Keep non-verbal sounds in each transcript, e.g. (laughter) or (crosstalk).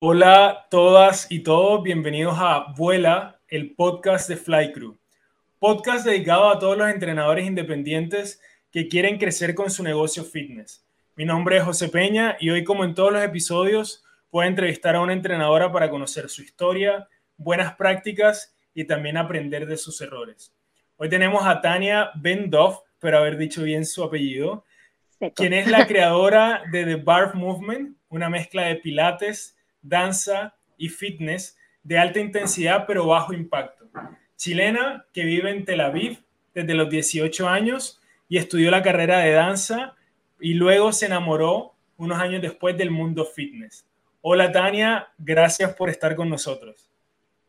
Hola todas y todos, bienvenidos a Vuela, el podcast de Flycrew. Podcast dedicado a todos los entrenadores independientes que quieren crecer con su negocio fitness. Mi nombre es José Peña y hoy, como en todos los episodios, voy a entrevistar a una entrenadora para conocer su historia, buenas prácticas y también aprender de sus errores. Hoy tenemos a Tania Bendoff, pero haber dicho bien su apellido, quien es la creadora de The Barf Movement, una mezcla de pilates, danza y fitness de alta intensidad pero bajo impacto. Chilena que vive en Tel Aviv desde los 18 años y estudió la carrera de danza y luego se enamoró unos años después del mundo fitness. Hola Tania, gracias por estar con nosotros.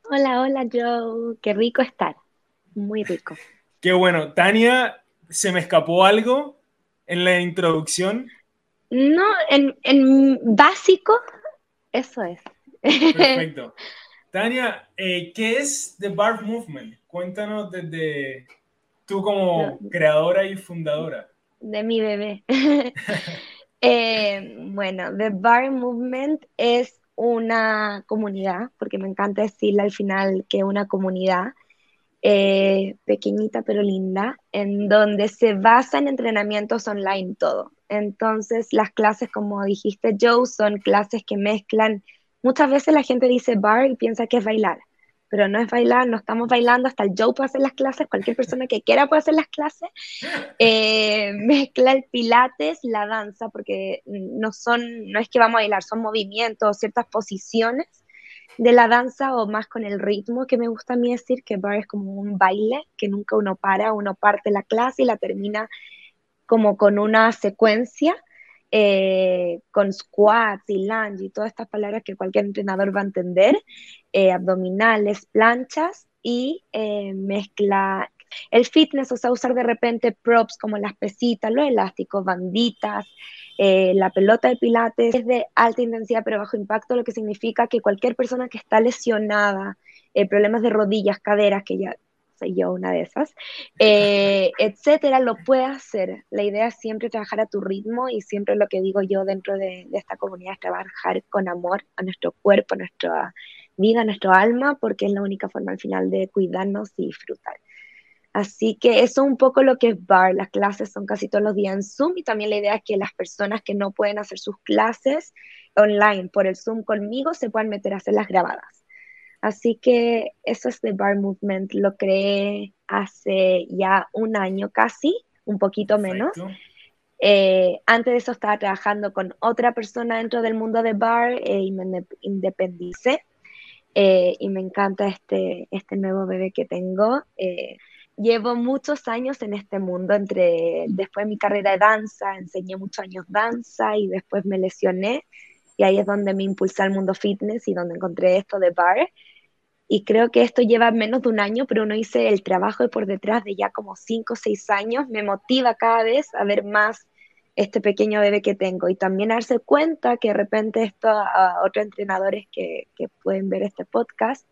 Hola, hola Joe, qué rico estar, muy rico. Qué bueno, Tania, ¿se me escapó algo en la introducción? No, en, en básico, eso es. Perfecto. (laughs) Tania, eh, ¿qué es The Barf Movement? Cuéntanos desde tú como creadora y fundadora. De mi bebé. (laughs) Eh, bueno, The Bar Movement es una comunidad, porque me encanta decirle al final que es una comunidad eh, pequeñita pero linda, en donde se basa en entrenamientos online todo. Entonces, las clases, como dijiste, Joe, son clases que mezclan. Muchas veces la gente dice bar y piensa que es bailar pero no es bailar, no estamos bailando, hasta el Joe puede hacer las clases, cualquier persona que quiera puede hacer las clases. Eh, (laughs) mezcla el pilates, la danza, porque no son, no es que vamos a bailar, son movimientos, ciertas posiciones de la danza o más con el ritmo que me gusta a mí decir que bar es como un baile que nunca uno para, uno parte la clase y la termina como con una secuencia eh, con squats y lunge y todas estas palabras que cualquier entrenador va a entender, eh, abdominales, planchas y eh, mezcla el fitness, o sea, usar de repente props como las pesitas, los elásticos, banditas, la pelota de pilates es de alta intensidad pero bajo impacto, lo que significa que cualquier persona que está lesionada, problemas de rodillas, caderas, que ya soy yo una de esas, eh, (laughs) etcétera, lo puede hacer. La idea es siempre trabajar a tu ritmo y siempre lo que digo yo dentro de, esta comunidad es trabajar con amor a nuestro cuerpo, a nuestra vida, a nuestro alma, porque es la única forma al final de cuidarnos y disfrutar. Así que eso es un poco lo que es BAR. Las clases son casi todos los días en Zoom y también la idea es que las personas que no pueden hacer sus clases online por el Zoom conmigo se puedan meter a hacerlas grabadas. Así que eso es The Bar Movement, lo creé hace ya un año casi, un poquito menos. Eh, antes de eso estaba trabajando con otra persona dentro del mundo de bar eh, y me independicé. Eh, y me encanta este, este nuevo bebé que tengo. Llevo muchos años en este mundo, entre después de mi carrera de danza, enseñé muchos años danza y después me lesioné. Y ahí es donde me impulsé al mundo fitness y donde encontré esto de bar. Y creo que esto lleva menos de un año, pero uno hice el trabajo de por detrás de ya como cinco o seis años. Me motiva cada vez a ver más este pequeño bebé que tengo y también darse cuenta que de repente esto a otros entrenadores que, que pueden ver este podcast,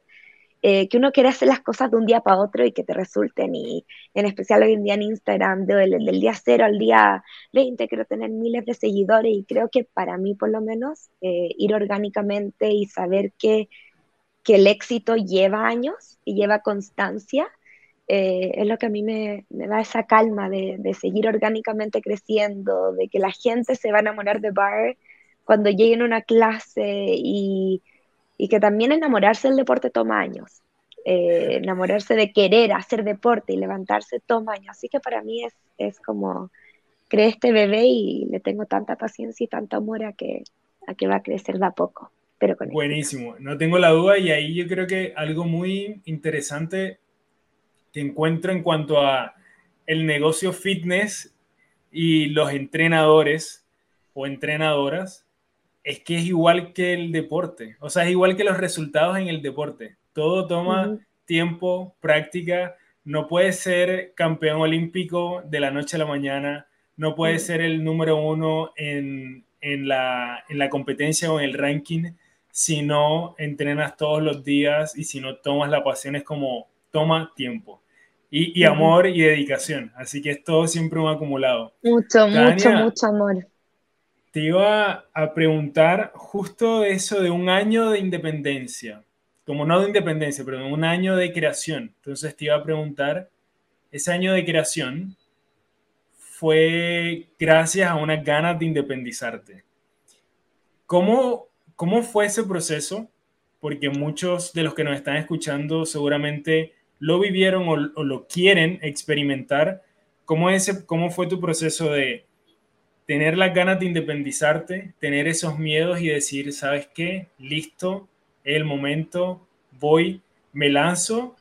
eh, que uno quiere hacer las cosas de un día para otro y que te resulten y en especial hoy en día en Instagram, del, del día cero al día 20 quiero tener miles de seguidores y creo que para mí por lo menos eh, ir orgánicamente y saber que que el éxito lleva años y lleva constancia, eh, es lo que a mí me, da esa calma de, seguir orgánicamente creciendo, de que la gente se va a enamorar de bar cuando lleguen a una clase y, que también enamorarse del deporte toma años. Eh, enamorarse de querer hacer deporte y levantarse toma años. Así que para mí es, es como, creé este bebé y le tengo tanta paciencia y tanto amor a que, a que va a crecer de a poco. Buenísimo, no tengo la duda y ahí yo creo que algo muy interesante que encuentro en cuanto a el negocio fitness y los entrenadores o entrenadoras es que es igual que el deporte, o sea, es igual que los resultados en el deporte. Todo toma tiempo, práctica, no puedes ser campeón olímpico de la noche a la mañana, no puedes ser el número uno en, en, la, en la competencia o en el ranking si no entrenas todos los días y si no tomas la pasión es como toma tiempo. y, amor y dedicación. Así que es todo siempre un acumulado. Mucho, mucho, mucho amor. Te iba a preguntar justo eso de un año de independencia, como no de independencia, pero un año de creación. Entonces te iba a preguntar, ese año de creación fue gracias a unas ganas de independizarte. ¿Cómo, cómo fue ese proceso? Porque muchos de los que nos están escuchando seguramente lo vivieron o, lo quieren experimentar. ¿Cómo, ese, ¿Cómo fue tu proceso de tener las ganas de independizarte, tener esos miedos y decir, ¿sabes qué? Listo, es el momento, voy, me lanzo.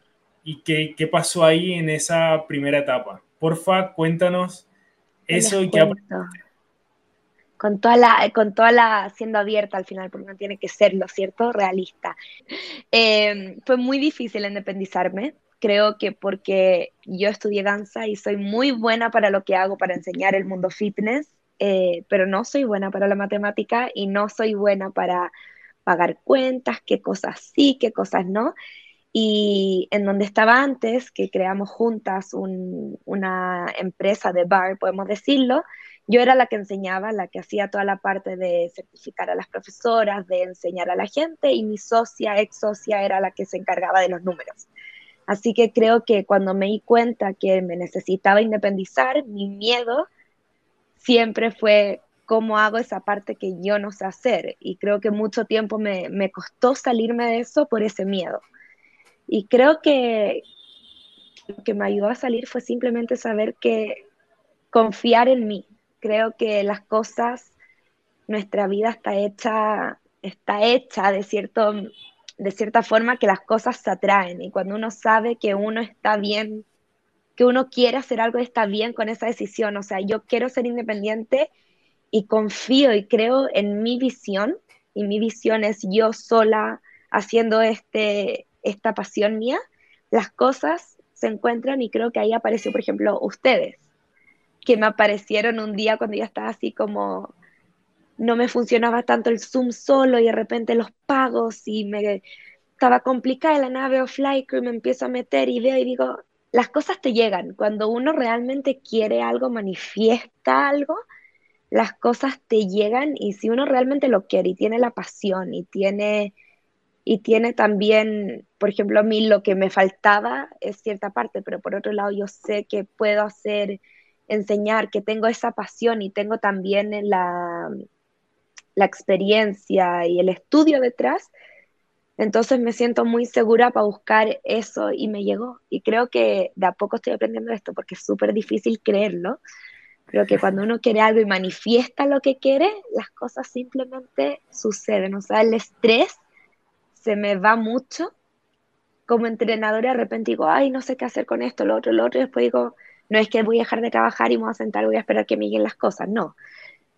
¿Y qué, qué pasó ahí en esa primera etapa? Porfa, cuéntanos eso y qué con toda la, con toda la siendo abierta al final, porque no tiene que serlo, ¿cierto? Realista. Eh, fue muy difícil independizarme creo que porque yo estudié danza y soy muy buena para lo que hago, para enseñar el mundo fitness, eh, pero no soy buena para la matemática y no soy buena para pagar cuentas, qué cosas sí, qué cosas no. Y en donde estaba antes, que creamos juntas una empresa de bar, podemos decirlo, yo era la que enseñaba, la que hacía toda la parte de certificar a las profesoras, de enseñar a la gente, y mi socia, ex socia, era la que se encargaba de los números. Así que creo que cuando me di cuenta que me necesitaba independizar, mi miedo siempre fue cómo hago esa parte que yo no sé hacer. Y creo que mucho tiempo me, me costó salirme de eso por ese miedo. Y creo que lo que me ayudó a salir fue simplemente saber que confiar en mí. Creo que las cosas, nuestra vida está hecha, está hecha de cierto de cierta forma que las cosas se atraen y cuando uno sabe que uno está bien, que uno quiere hacer algo, está bien con esa decisión. O sea, yo quiero ser independiente y confío y creo en mi visión y mi visión es yo sola haciendo este, esta pasión mía, las cosas se encuentran y creo que ahí apareció, por ejemplo, ustedes, que me aparecieron un día cuando ya estaba así como no me funcionaba tanto el Zoom solo y de repente los pagos y me estaba complicada la nave o Flycrew, me empiezo a meter y veo y digo, las cosas te llegan. Cuando uno realmente quiere algo, manifiesta algo, las cosas te llegan y si uno realmente lo quiere y tiene la pasión y tiene y tiene también, por ejemplo, a mí lo que me faltaba es cierta parte, pero por otro lado yo sé que puedo hacer, enseñar, que tengo esa pasión y tengo también la, la experiencia y el estudio detrás, entonces me siento muy segura para buscar eso y me llegó. Y creo que de a poco estoy aprendiendo esto porque es súper difícil creerlo, pero que cuando uno quiere algo y manifiesta lo que quiere, las cosas simplemente suceden. O sea, el estrés se me va mucho. Como entrenadora de repente digo, ay, no sé qué hacer con esto, lo otro, lo otro, y después digo, no es que voy a dejar de trabajar y me voy a sentar voy a esperar que me lleguen las cosas, no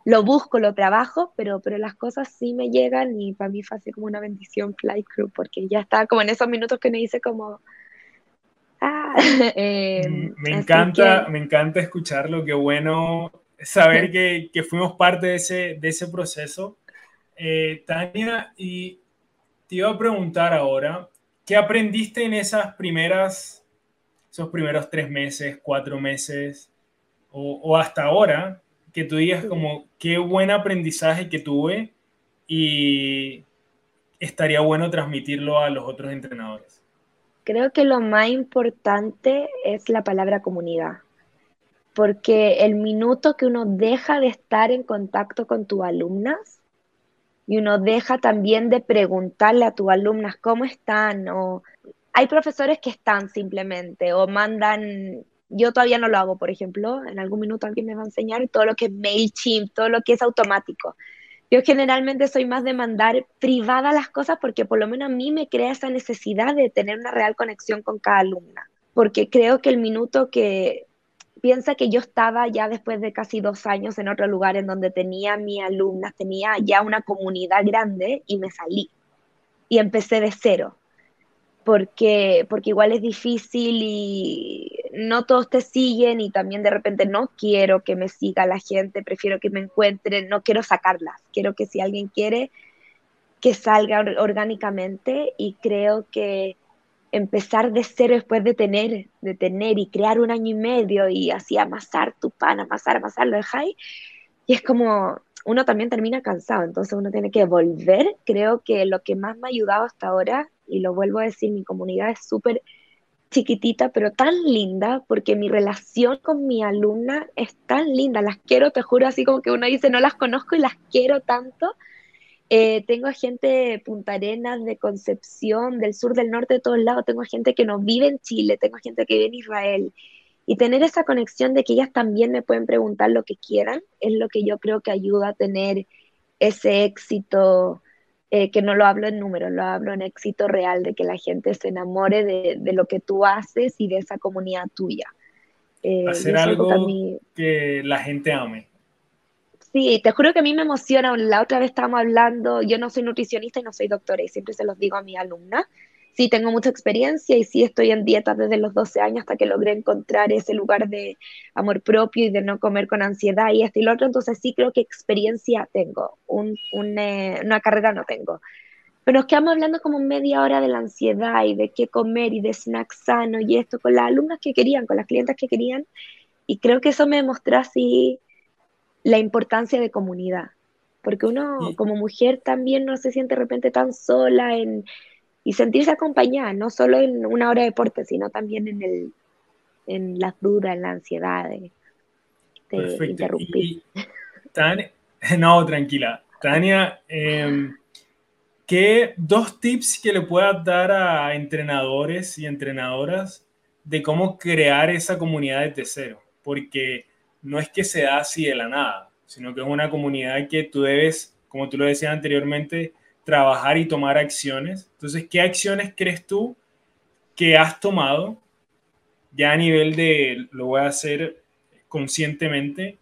lo busco, lo trabajo, pero, pero las cosas sí me llegan y para mí fue así como una bendición Flight Crew, porque ya estaba como en esos minutos que me dice como... Ah, (laughs) (laughs) em, me encanta, me encanta escucharlo, qué bueno saber (laughs) que, que, fuimos parte de ese, de ese proceso. Eh, Tania, y te iba a preguntar ahora, ¿qué aprendiste en esas primeras, esos primeros tres meses, cuatro meses, o, o hasta ahora, que tú digas como qué buen aprendizaje que tuve y estaría bueno transmitirlo a los otros entrenadores? Creo que lo más importante es la palabra comunidad, porque el minuto que uno deja de estar en contacto con tus alumnas y uno deja también de preguntarle a tus alumnas cómo están o hay profesores que están simplemente o mandan yo todavía no lo hago, por ejemplo, en algún minuto alguien me va a enseñar todo lo que es MailChimp, todo lo que es automático. Yo generalmente soy más de mandar privada las cosas porque por lo menos a mí me crea esa necesidad de tener una real conexión con cada alumna, porque creo que el minuto que piensa que yo estaba ya después de casi dos años en otro lugar en donde tenía mi alumnas, tenía ya una comunidad grande y me salí. Y empecé de cero porque, porque igual es difícil y no todos te siguen y también de repente no quiero que me siga la gente, prefiero que me encuentren, no quiero sacarlas, quiero que si alguien quiere, que salga orgánicamente y creo que empezar de cero después de tener, de tener y crear un año y medio y así amasar tu pan, amasar, amasar, lo dejáis. Y es como, uno también termina cansado, entonces uno tiene que volver. Creo que lo que más me ha ayudado hasta ahora, y lo vuelvo a decir, mi comunidad es súper chiquitita, pero tan linda, porque mi relación con mi alumna es tan linda, las quiero, te juro, así como que uno dice, no las conozco y las quiero tanto. Eh, tengo gente de Punta Arenas, de Concepción, del sur, del norte, de todos lados. Tengo gente que no vive en Chile, tengo gente que vive en Israel. Y tener esa conexión de que ellas también me pueden preguntar lo que quieran es lo que yo creo que ayuda a tener ese éxito eh, que no lo hablo en números, lo hablo en éxito real, de que la gente se enamore de, lo que tú haces y de esa comunidad tuya. Eh, Hacer algo que, la gente ame. Sí, te juro que a mí me emociona. La otra vez estábamos hablando, yo no soy nutricionista y no soy doctora y siempre se los digo a mi alumna. Sí, tengo mucha experiencia y sí estoy en dieta desde los 12 años hasta que logré encontrar ese lugar de amor propio y de no comer con ansiedad y esto y lo otro. Entonces sí creo que experiencia tengo, un, eh, una carrera no tengo. Pero nos quedamos hablando como media hora de la ansiedad y de qué comer y de snacks sano y esto con las alumnas que querían, con las clientas que querían. Y creo que eso me demostró así la importancia de comunidad. Porque uno como mujer también no se siente de repente tan sola en, y sentirse acompañada, no solo en una hora de deporte, sino también en, el, en las dudas, en la ansiedad de, interrumpir. (laughs) no, tranquila. Tania, em, ¿qué dos tips que le puedas dar a entrenadores y entrenadoras de cómo crear esa comunidad desde cero? Porque no es que se da así de la nada, sino que es una comunidad que tú debes, como tú lo decías anteriormente, trabajar y tomar acciones. Entonces, ¿qué acciones crees tú que has tomado ya a nivel de lo voy a hacer conscientemente,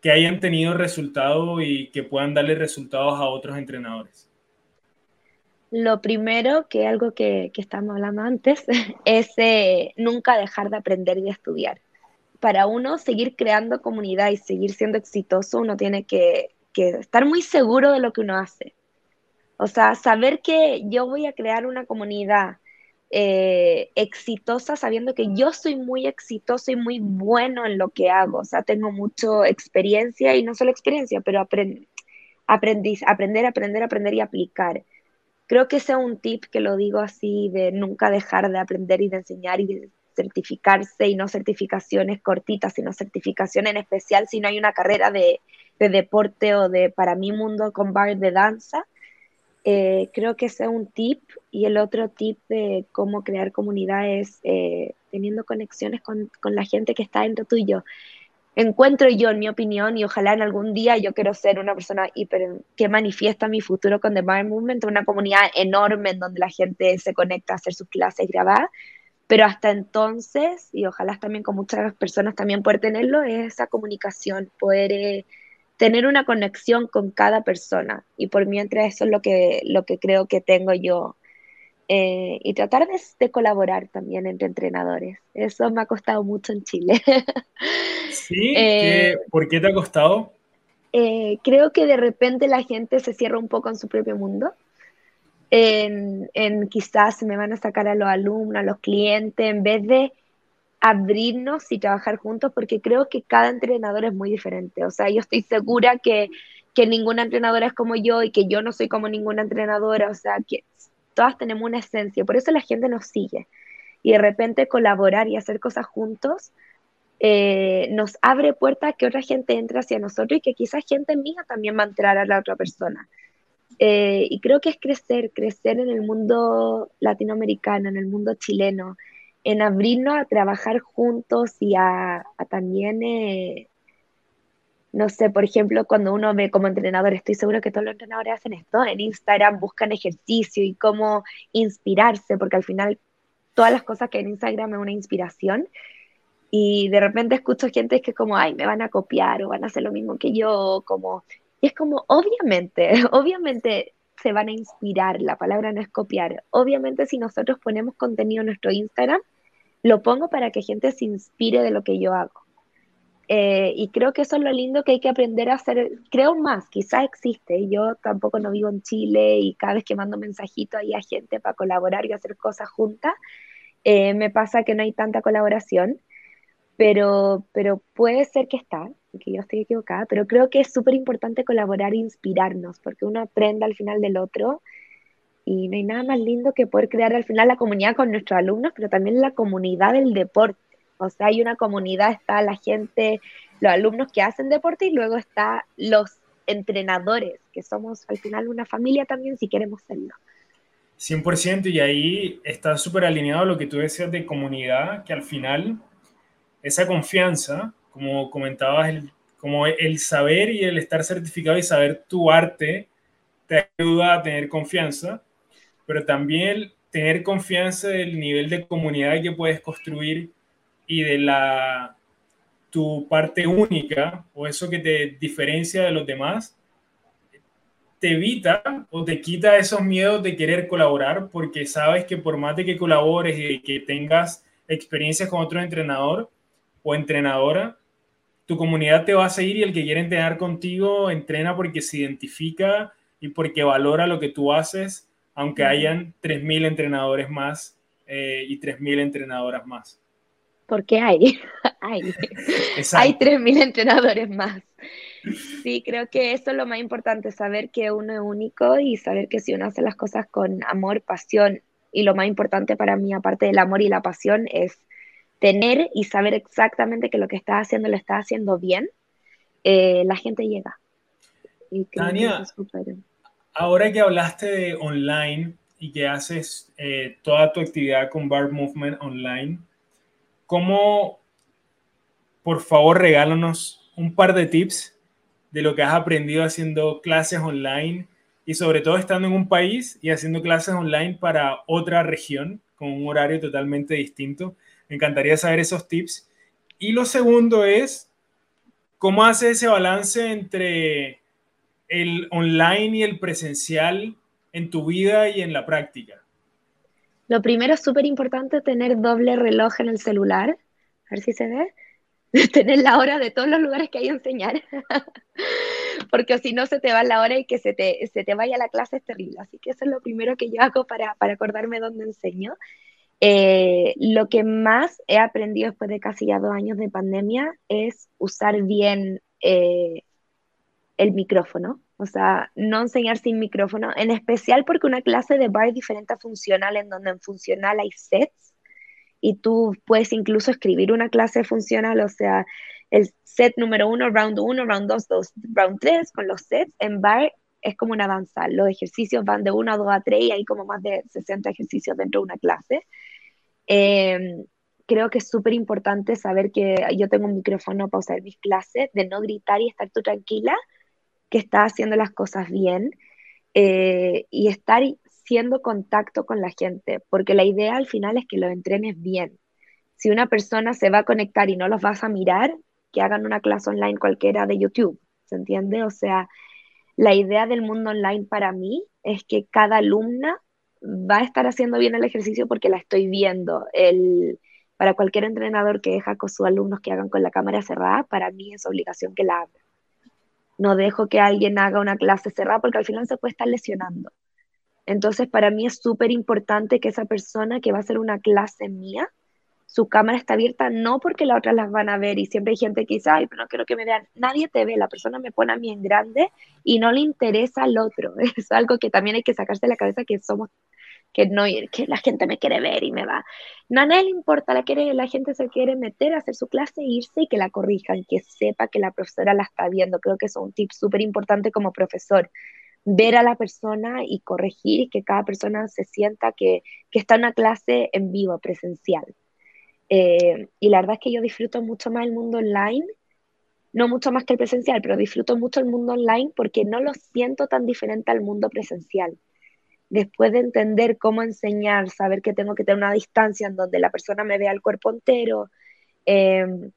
que hayan tenido resultado y que puedan darle resultados a otros entrenadores? Lo primero, que algo que, que estamos hablando antes, (laughs) es eh, nunca dejar de aprender y de estudiar. Para uno seguir creando comunidad y seguir siendo exitoso, uno tiene que estar muy seguro de lo que uno hace. O sea, saber que yo voy a crear una comunidad eh, exitosa sabiendo que yo soy muy exitoso y muy bueno en lo que hago. O sea, tengo mucha experiencia y no solo experiencia, pero aprend aprender, aprender, aprender y aplicar. Creo que ese es un tip que lo digo así de nunca dejar de aprender y de enseñar y de certificarse y no certificaciones cortitas, sino certificación en especial si no hay una carrera de, de deporte o de, para mi mundo, con bar de danza eh, creo que ese es un tip y el otro tip de cómo crear comunidad es eh, teniendo conexiones con, con, la gente que está dentro tuyo. Encuentro yo, en mi opinión, y ojalá en algún día yo quiero ser una persona hiper, que manifiesta mi futuro con The Mind Movement, una comunidad enorme en donde la gente se conecta a hacer sus clases grabadas, pero hasta entonces, y ojalá también con muchas personas también poder tenerlo, es esa comunicación, poder... Eh, tener una conexión con cada persona. Y por mientras eso es lo que, lo que creo que tengo yo. Eh, y tratar de, colaborar también entre entrenadores. Eso me ha costado mucho en Chile. (laughs) ¿Sí? Eh, ¿Por qué te ha costado? Eh, creo que de repente la gente se cierra un poco en su propio mundo. En, en quizás me van a sacar a los alumnos, a los clientes, en vez de abrirnos y trabajar juntos porque creo que cada entrenador es muy diferente. O sea, yo estoy segura que, que ninguna entrenadora es como yo y que yo no soy como ninguna entrenadora. O sea, que todas tenemos una esencia. Por eso la gente nos sigue. Y de repente colaborar y hacer cosas juntos eh, nos abre puertas que otra gente entre hacia nosotros y que quizás gente mía también va a entrar a la otra persona. Eh, y creo que es crecer, crecer en el mundo latinoamericano, en el mundo chileno, en abrirnos a trabajar juntos y a, también, eh, no sé, por ejemplo, cuando uno ve como entrenador, estoy seguro que todos los entrenadores hacen esto, en Instagram buscan ejercicio y cómo inspirarse, porque al final todas las cosas que en Instagram es una inspiración. Y de repente escucho gente que es como, ay, me van a copiar o van a hacer lo mismo que yo, como, y es como, obviamente, (laughs) obviamente se van a inspirar, la palabra no es copiar. Obviamente si nosotros ponemos contenido en nuestro Instagram, lo pongo para que gente se inspire de lo que yo hago. Eh, y creo que eso es lo lindo que hay que aprender a hacer. Creo más, quizás existe. Yo tampoco no vivo en Chile y cada vez que mando mensajitos ahí a gente para colaborar y hacer cosas juntas, eh, me pasa que no hay tanta colaboración. Pero, pero puede ser que está, que yo estoy equivocada, pero creo que es súper importante colaborar e inspirarnos, porque uno aprende al final del otro y no hay nada más lindo que poder crear al final la comunidad con nuestros alumnos, pero también la comunidad del deporte o sea, hay una comunidad, está la gente, los alumnos que hacen deporte y luego está los entrenadores, que somos al final una familia también si queremos serlo. 100% y ahí está súper alineado lo que tú decías de comunidad, que al final esa confianza, como comentabas, el, como el saber y el estar certificado y saber tu arte te ayuda a tener confianza, pero también tener confianza del nivel de comunidad que puedes construir y de la tu parte única o eso que te diferencia de los demás, te evita o te quita esos miedos de querer colaborar porque sabes que por más de que colabores y que tengas experiencias con otro entrenador o entrenadora, tu comunidad te va a seguir y el que quiere entrenar contigo entrena porque se identifica y porque valora lo que tú haces, aunque hayan 3.000 entrenadores más eh, y 3.000 entrenadoras más porque hay, (laughs) hay, hay 3.000 entrenadores más. Sí, creo que eso es lo más importante, saber que uno es único y saber que si uno hace las cosas con amor, pasión, y lo más importante para mí, aparte del amor y la pasión, es tener y saber exactamente que lo que estás haciendo lo estás haciendo bien, eh, la gente llega. Tania, ahora que hablaste de online y que haces eh, toda tu actividad con Bar Movement online, ¿cómo, por favor, regálanos un par de tips de lo que has aprendido haciendo clases online y sobre todo estando en un país y haciendo clases online para otra región con un horario totalmente distinto? Me encantaría saber esos tips. Y lo segundo es, ¿cómo hace ese balance entre el online y el presencial en tu vida y en la práctica? Lo primero es súper importante tener doble reloj en el celular, a ver si se ve, (laughs) tener la hora de todos los lugares que hay a enseñar, (laughs) porque si no se te va la hora y que se te, se te vaya la clase es terrible. Así que eso es lo primero que yo hago para, para acordarme dónde enseño. Eh, lo que más he aprendido después de casi ya dos años de pandemia es usar bien eh, el micrófono. O sea, no enseñar sin micrófono, en especial porque una clase de bar es diferente a funcional, en donde en funcional hay sets y tú puedes incluso escribir una clase funcional, o sea, el set número uno, round uno, round dos, dos, round tres, con los sets. En bar es como una danza, los ejercicios van de uno a dos a tres y hay como más de 60 ejercicios dentro de una clase. Em, creo que es súper importante saber que yo tengo un micrófono para usar mis clases, de no gritar y estar tú tranquila, que está haciendo las cosas bien eh, y estar siendo contacto con la gente, porque la idea al final es que los entrenes bien. Si una persona se va a conectar y no los vas a mirar, que hagan una clase online cualquiera de YouTube, ¿se entiende? O sea, la idea del mundo online para mí es que cada alumna va a estar haciendo bien el ejercicio porque la estoy viendo. El, para cualquier entrenador que deja con sus alumnos que hagan con la cámara cerrada, para mí es obligación que la abra no dejo que alguien haga una clase cerrada porque al final se puede estar lesionando. Entonces, para mí es súper importante que esa persona que va a hacer una clase mía, su cámara está abierta, no porque las otras las van a ver y siempre hay gente que dice, ay, pero no quiero que me vean. Nadie te ve, la persona me pone a mí en grande y no le interesa al otro. (laughs) Es algo que también hay que sacarse de la cabeza que somos que, no, que la gente me quiere ver y me va. No a nadie le importa, la, quiere, la gente se quiere meter a hacer su clase, irse y que la corrijan, que sepa que la profesora la está viendo. Creo que es un tip súper importante como profesor. Ver a la persona y corregir que cada persona se sienta que, que está en una clase en vivo, presencial. Eh, y la verdad es que yo disfruto mucho más el mundo online, no mucho más que el presencial, pero disfruto mucho el mundo online porque no lo siento tan diferente al mundo presencial después de entender cómo enseñar, saber que tengo que tener una distancia en donde la persona me vea el cuerpo entero, em,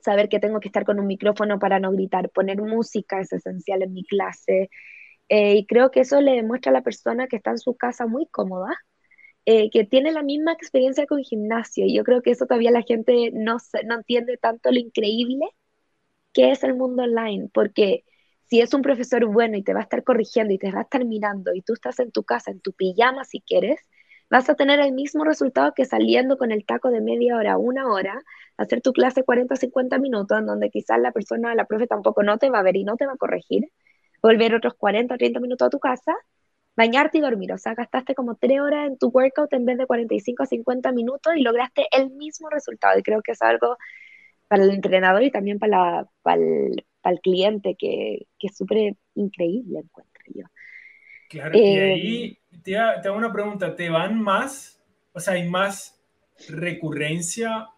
saber que tengo que estar con un micrófono para no gritar, poner música es esencial en mi clase. Eh, y creo que eso le demuestra a la persona que está en su casa muy cómoda, eh, que tiene la misma experiencia con gimnasio. Y yo creo que eso todavía la gente no, no entiende tanto lo increíble qué es el mundo online, porque si es un profesor bueno y te va a estar corrigiendo y te va a estar mirando y tú estás en tu casa, en tu pijama si quieres, vas a tener el mismo resultado que saliendo con el taco de media hora, una hora, hacer tu clase 40 50 minutos, en donde quizás la persona, la profe tampoco no te va a ver y no te va a corregir, volver otros 40 o 30 minutos a tu casa, bañarte y dormir. O sea, gastaste como 3 horas en tu workout en vez de 45 a 50 minutos y lograste el mismo resultado. Y creo que es algo para el entrenador y también para, para, el, para el cliente que, que es súper increíble, encuentro yo. Claro, y eh, ahí te, hago una pregunta, ¿te van más? O sea, ¿hay más recurrencia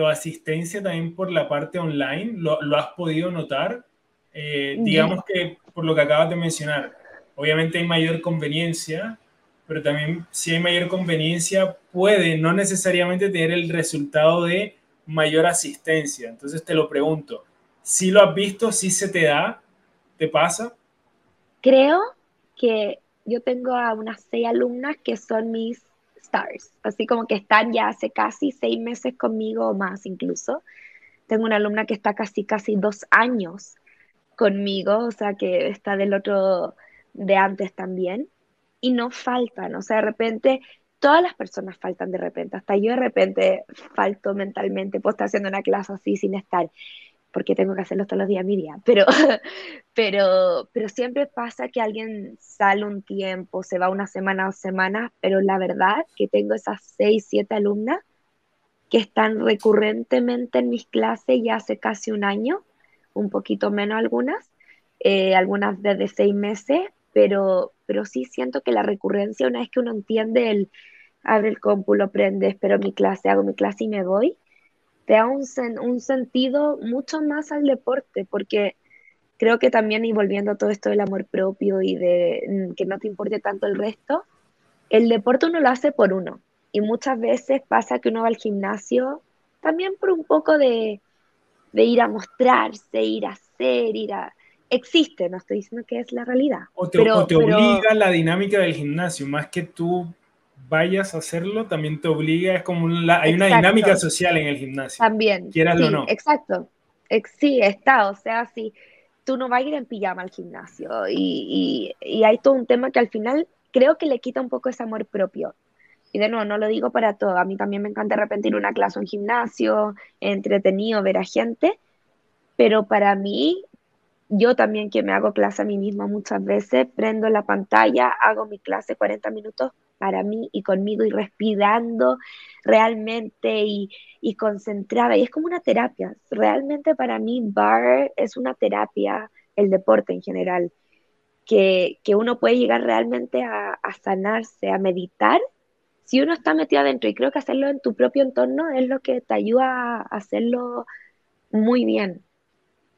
o asistencia también por la parte online? ¿Lo, lo has podido notar? Eh, digamos que por lo que acabas de mencionar, obviamente hay mayor conveniencia, pero también si hay mayor conveniencia puede no necesariamente tener el resultado de mayor asistencia. Entonces te lo pregunto, si lo has visto, si se te da, ¿te pasa? Creo que yo tengo a unas seis alumnas que son mis stars, así como que están ya hace casi seis meses conmigo o más incluso. Tengo una alumna que está casi, casi dos años conmigo, o sea que está del otro de antes también, y no faltan, o sea, de repente todas las personas faltan de repente, hasta yo de repente falto mentalmente, puedo estar haciendo una clase así sin estar, porque tengo que hacerlo todos los días mi día, pero, (laughs) pero, pero siempre pasa que alguien sale un tiempo, se va una semana o semanas, pero la verdad que tengo esas seis, siete alumnas que están recurrentemente en mis clases ya hace casi un año, un poquito menos algunas, eh, algunas desde seis meses, pero, pero sí siento que la recurrencia, una vez que uno entiende el, abre el compu, lo prende, espero mi clase, hago mi clase y me voy, te da un, un sentido mucho más al deporte, porque creo que también, y volviendo a todo esto del amor propio y de mm, que no te importe tanto el resto, el deporte uno lo hace por uno. Y muchas veces pasa que uno va al gimnasio también por un poco de, de ir a mostrarse, ir a hacer, ir a... Existe, no estoy diciendo que es la realidad. O te, obliga la dinámica del gimnasio, más que tú vayas a hacerlo, también te obliga, es como hay una dinámica social en el gimnasio. También. Quieras o no. Exacto. Sí, está, o sea, si tú no vas a ir en pijama al gimnasio y, y, y hay todo un tema que al final creo que le quita un poco ese amor propio. Y de nuevo, no lo digo para todo. A mí también me encanta repetir una clase en gimnasio, entretenido, ver a gente. Pero para mí, yo también que me hago clase a mí misma muchas veces, prendo la pantalla, hago mi clase 40 minutos para mí y conmigo y respirando realmente y, y concentrada. Y es como una terapia. Realmente para mí, bar es una terapia, el deporte en general. Que, que uno puede llegar realmente a, a sanarse, a meditar si uno está metido adentro y creo que hacerlo en tu propio entorno es lo que te ayuda a hacerlo muy bien.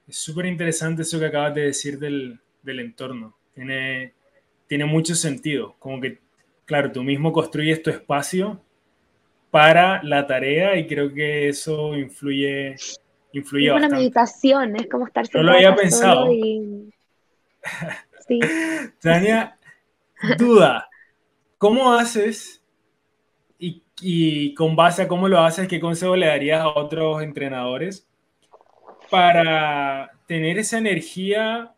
Es súper interesante eso que acabas de decir del, del, entorno. Tiene, tiene mucho sentido. Como que, claro, tú mismo construyes tu espacio para la tarea y creo que eso influye, influye es bastante. una meditación, es como estar No lo había pensado. Y... (laughs) Sí. Tania, duda. ¿Cómo haces y, con base a cómo lo haces, ¿qué consejo le darías a otros entrenadores para tener esa energía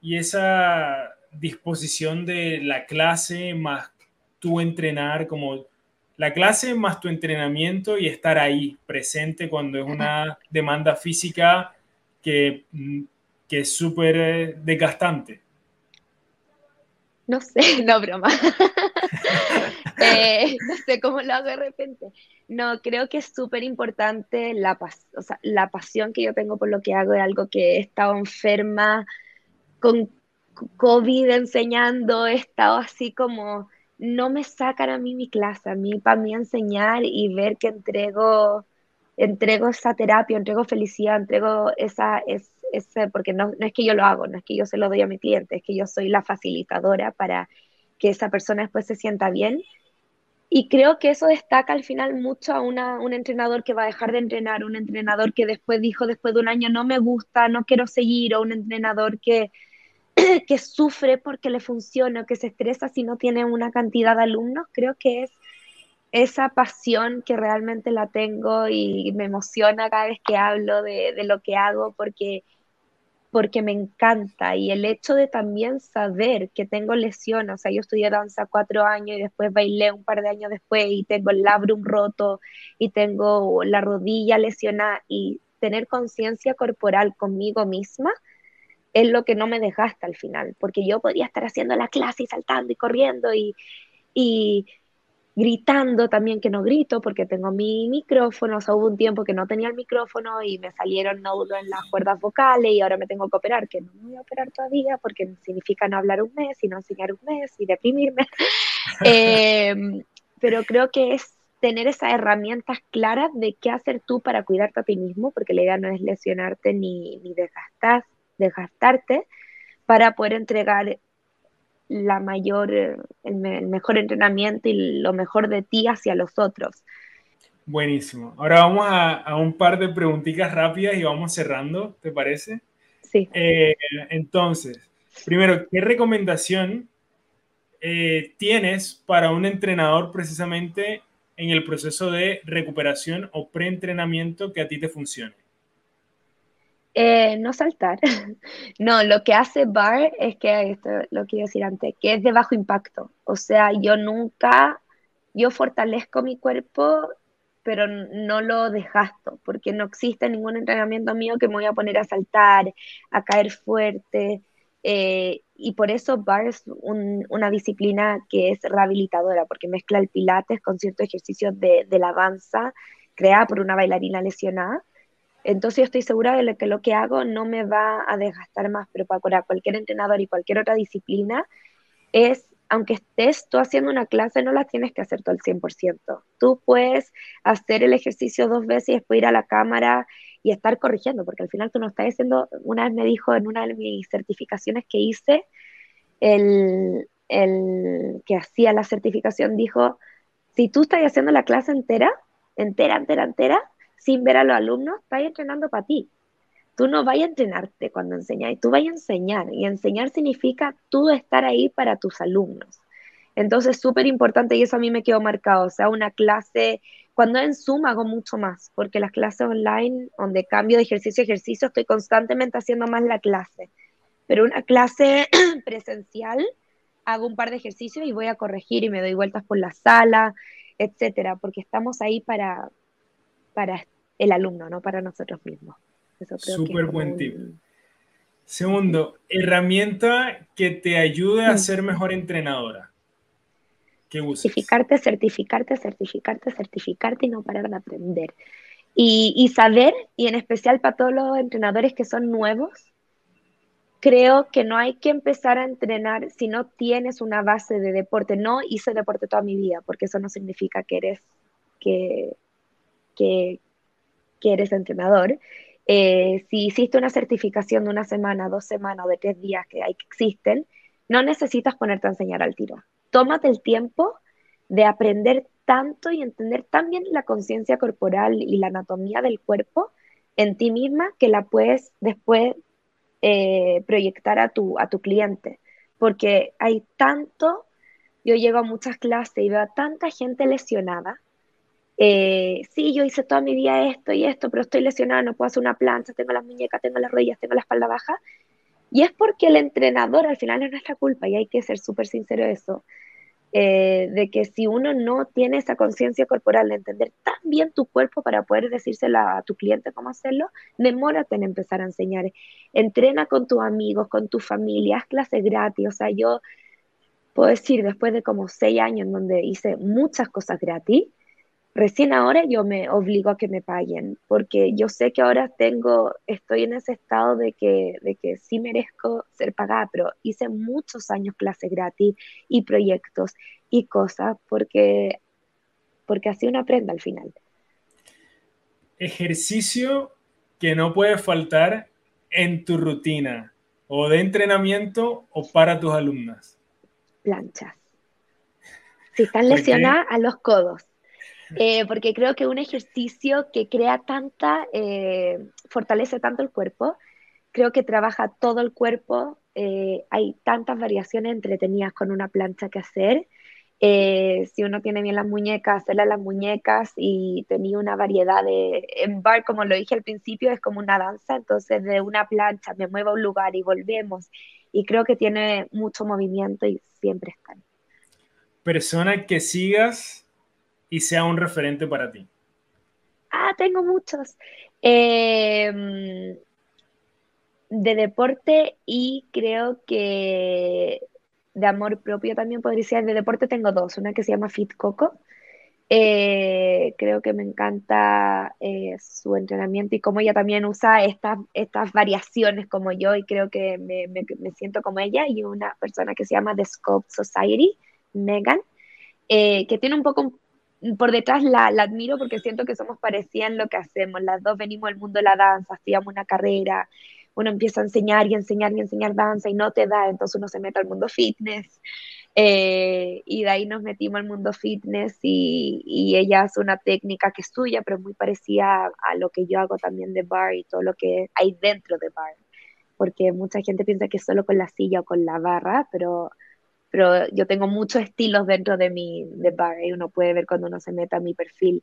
y esa disposición de la clase más tu entrenar, como la clase más tu entrenamiento y estar ahí presente cuando es una demanda física que, que es súper eh, desgastante? No sé, (laughs) no broma. (laughs) (laughs) (laughs) No sé cómo lo hago de repente. No, creo que es súper importante la, o sea, la pasión que yo tengo por lo que hago, es algo que he estado enferma con COVID enseñando, he estado así como, no me sacan a mí mi clase, a mí para mí enseñar y ver que entrego, entrego esa terapia, entrego felicidad, entrego esa, es, ese, porque no, no es que yo lo hago, no es que yo se lo doy a mi cliente, es que yo soy la facilitadora para que esa persona después se sienta bien y creo que eso destaca al final mucho a una, un entrenador que va a dejar de entrenar, un entrenador que después dijo, después de un año, no me gusta, no quiero seguir, o un entrenador que, (clears throat) que sufre porque le funciona, o que se estresa si no tiene una cantidad de alumnos. Creo que es esa pasión que realmente la tengo y me emociona cada vez que hablo de, de lo que hago porque porque me encanta y el hecho de también saber que tengo lesiones, o sea, yo estudié danza cuatro años y después bailé un par de años después y tengo el labrum roto y tengo la rodilla lesionada y tener conciencia corporal conmigo misma es lo que no me desgasta al final, porque yo podría estar haciendo la clase y saltando y corriendo y gritando también que no grito porque tengo mi micrófono, o sea, hubo un tiempo que no tenía el micrófono y me salieron nódulos en las cuerdas vocales y ahora me tengo que operar, que no me voy a operar todavía porque significa no hablar un mes y no enseñar un mes y deprimirme. (laughs) eh, pero creo que es tener esas herramientas claras de qué hacer tú para cuidarte a ti mismo, porque la idea no es lesionarte ni, ni desgastar, desgastarte, para poder entregar la mayor, el, mejor entrenamiento y lo mejor de ti hacia los otros. Buenísimo. Ahora vamos a, un par de preguntitas rápidas y vamos cerrando, ¿te parece? Sí. Eh, entonces, primero, ¿qué recomendación eh, tienes para un entrenador precisamente en el proceso de recuperación o preentrenamiento que a ti te funcione? Eh, no saltar. (laughs) no, lo que hace Bar es que, esto lo quiero decir antes, que es de bajo impacto. O sea, yo nunca, yo fortalezco mi cuerpo, pero no lo desgasto, porque no existe ningún entrenamiento mío que me voy a poner a saltar, a caer fuerte. Eh, y por eso Bar es una disciplina que es rehabilitadora, porque mezcla el pilates con ciertos ejercicios de, de la danza creada por una bailarina lesionada entonces yo estoy segura de que lo que hago no me va a desgastar más, pero para cualquier entrenador y cualquier otra disciplina es, aunque estés tú haciendo una clase, no la tienes que hacer todo el 100%. Tú puedes hacer el ejercicio dos veces y después ir a la cámara y estar corrigiendo, porque al final tú no estás haciendo, una vez me dijo en una de mis certificaciones que hice, el, el que hacía la certificación dijo, si tú estás haciendo la clase entera, entera, entera, entera, sin ver a los alumnos, estás entrenando para ti. Tú no vayas a entrenarte cuando enseñas, tú vayas a enseñar. Y enseñar significa tú estar ahí para tus alumnos. Entonces, súper importante y eso a mí me quedó marcado. O sea, una clase, cuando en Zoom hago mucho más, porque las clases online, donde cambio de ejercicio a ejercicio, estoy constantemente haciendo más la clase. Pero una clase (clears throat) presencial, hago un par de ejercicios y voy a corregir y me doy vueltas por la sala, etcétera, porque estamos ahí para, para el alumno, no para nosotros mismos. Súper buen tip. Segundo, herramienta que te ayude a ser mejor entrenadora. ¿Qué usas? Certificarte, certificarte, certificarte, certificarte y no parar de aprender. Y, y, saber, y en especial para todos los entrenadores que son nuevos, creo que no hay que empezar a entrenar si no tienes una base de deporte. No hice deporte toda mi vida, porque eso no significa que eres, que, que, eres entrenador, eh, si hiciste una certificación de una semana, dos semanas o de tres días que, hay, que existen, no necesitas ponerte a enseñar al tiro. Tómate el tiempo de aprender tanto y entender tan bien la conciencia corporal y la anatomía del cuerpo en ti misma que la puedes después eh, proyectar a tu, a tu cliente. Porque hay tanto, yo llego a muchas clases y veo a tanta gente lesionada eh, sí, yo hice toda mi vida esto y esto, pero estoy lesionada, no puedo hacer una plancha, tengo las muñecas, tengo las rodillas, tengo la espalda baja. Y es porque el entrenador al final es nuestra culpa y hay que ser súper sincero eso, eh, de que si uno no tiene esa conciencia corporal de entender tan bien tu cuerpo para poder decírselo a tu cliente cómo hacerlo, demórate en empezar a enseñar. Entrena con tus amigos, con tu familia, haz clases gratis. O sea, yo puedo decir, después de como seis años en donde hice muchas cosas gratis, recién ahora yo me obligo a que me paguen, porque yo sé que ahora tengo, estoy en ese estado de que, de que sí merezco ser pagada, pero hice muchos años clases gratis y proyectos y cosas, porque, porque así uno aprende al final. Ejercicio que no puede faltar en tu rutina, o de entrenamiento o para tus alumnas. Planchas. Si están lesionadas, a los codos eh, porque creo que un ejercicio que crea tanta, eh, fortalece tanto el cuerpo, creo que trabaja todo el cuerpo, eh, hay tantas variaciones entretenidas con una plancha que hacer Eh, si uno tiene bien las muñecas, hacerle las muñecas y tenía una variedad de... En bar, como lo dije al principio, es como una danza, entonces de una plancha me muevo a un lugar y volvemos. Y creo que tiene mucho movimiento y siempre están. Persona que sigas y sea un referente para ti. Ah, tengo muchos. Em, de deporte y creo que de amor propio también podría ser. De deporte tengo dos, una que se llama Fit Coco. Eh, creo que me encanta eh, su entrenamiento y cómo ella también usa estas, estas variaciones como yo y creo que me, me, siento como ella y una persona que se llama The Scope Society, Megan, eh, que tiene un poco por detrás la, admiro porque siento que somos parecidas en lo que hacemos. Las dos venimos del mundo de la danza, hacíamos una carrera, uno empieza a enseñar y enseñar y enseñar danza y no te da, entonces uno se mete al mundo fitness. Eh, y de ahí nos metimos al mundo fitness y, ella hace una técnica que es suya, pero muy parecida a, lo que yo hago también de bar y todo lo que hay dentro de bar. Porque mucha gente piensa que es solo con la silla o con la barra, pero, pero yo tengo muchos estilos dentro de mi de bar y uno puede ver cuando uno se mete a mi perfil.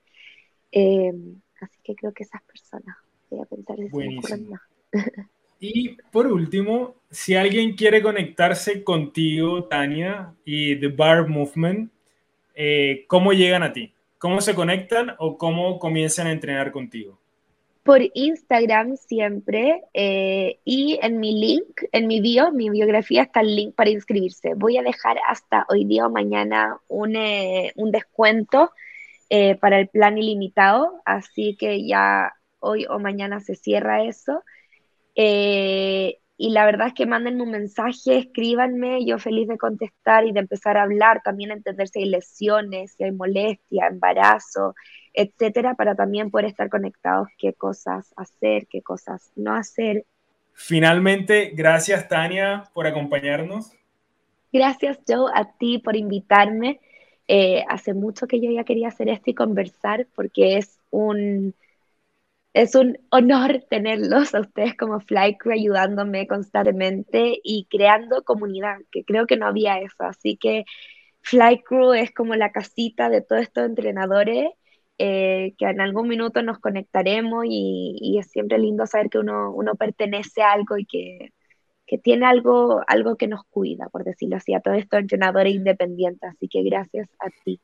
Eh, así que creo que esas personas, voy a pensar si (laughs) Y por último, si alguien quiere conectarse contigo, Tania, y The Bar Movement, eh, ¿cómo llegan a ti? ¿Cómo se conectan o cómo comienzan a entrenar contigo? Por Instagram siempre eh, y en mi link, en mi bio, mi biografía está el link para inscribirse. Voy a dejar hasta hoy día o mañana un, eh, un descuento para el plan ilimitado, así que ya hoy o mañana se cierra eso. Eh, y la verdad es que mándenme un mensaje, escríbanme, yo feliz de contestar y de empezar a hablar, también entender si hay lesiones, si hay molestia, embarazo, etcétera, para también poder estar conectados, qué cosas hacer, qué cosas no hacer. Finalmente, gracias Tania por acompañarnos. Gracias Joe a ti por invitarme. Eh, hace mucho que yo ya quería hacer esto y conversar porque es un, es un honor tenerlos a ustedes como Fly Crew ayudándome constantemente y creando comunidad, que creo que no había eso. Así que Fly Crew es como la casita de todos estos entrenadores eh, que en algún minuto nos conectaremos y, es siempre lindo saber que uno, uno pertenece a algo y que, que, tiene algo, algo que nos cuida, por decirlo así, a todos estos entrenadores independientes. Así que gracias a ti.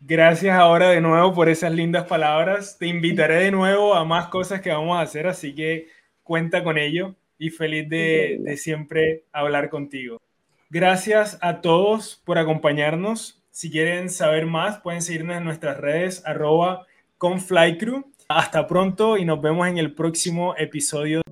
Gracias ahora de nuevo por esas lindas palabras. Te invitaré de nuevo a más cosas que vamos a hacer, así que cuenta con ello y feliz de, de siempre hablar contigo. Gracias a todos por acompañarnos. Si quieren saber más, pueden seguirnos en nuestras redes arroba conflycrew. Hasta pronto y nos vemos en el próximo episodio.